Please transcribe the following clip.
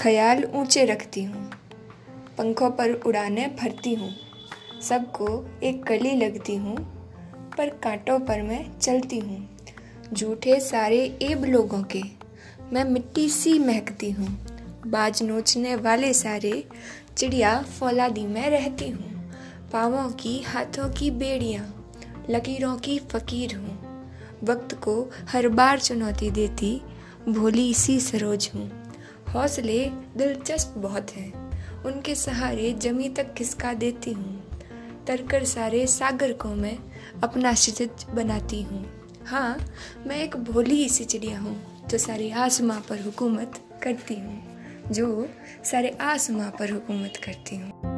ख्याल ऊँचे रखती हूँ। पंखों पर उड़ाने भरती हूँ। सबको एक कली लगती हूँ, पर कांटों पर मैं चलती हूँ। झूठे सारे एब लोगों के मैं मिट्टी सी महकती हूँ। बाज नोचने वाले सारे चिड़िया फौलादी में रहती हूँ। पाँवों की हाथों की बेड़ियाँ, लकीरों की फ़कीर हूँ। वक्त को हर बार चुनौती देती, भोली सी सरोज हूँ। हौसले दिलचस्प बहुत हैं। उनके सहारे जमी तक खिसका देती हूँ। तरकर सारे सागर को मैं अपना क्षितिज बनाती हूँ। हाँ मैं एक भोली सी चिड़िया हूँ, जो सारे आसमां पर हुकूमत करती हूँ। जो सारे आसमां पर हुकूमत करती हूँ।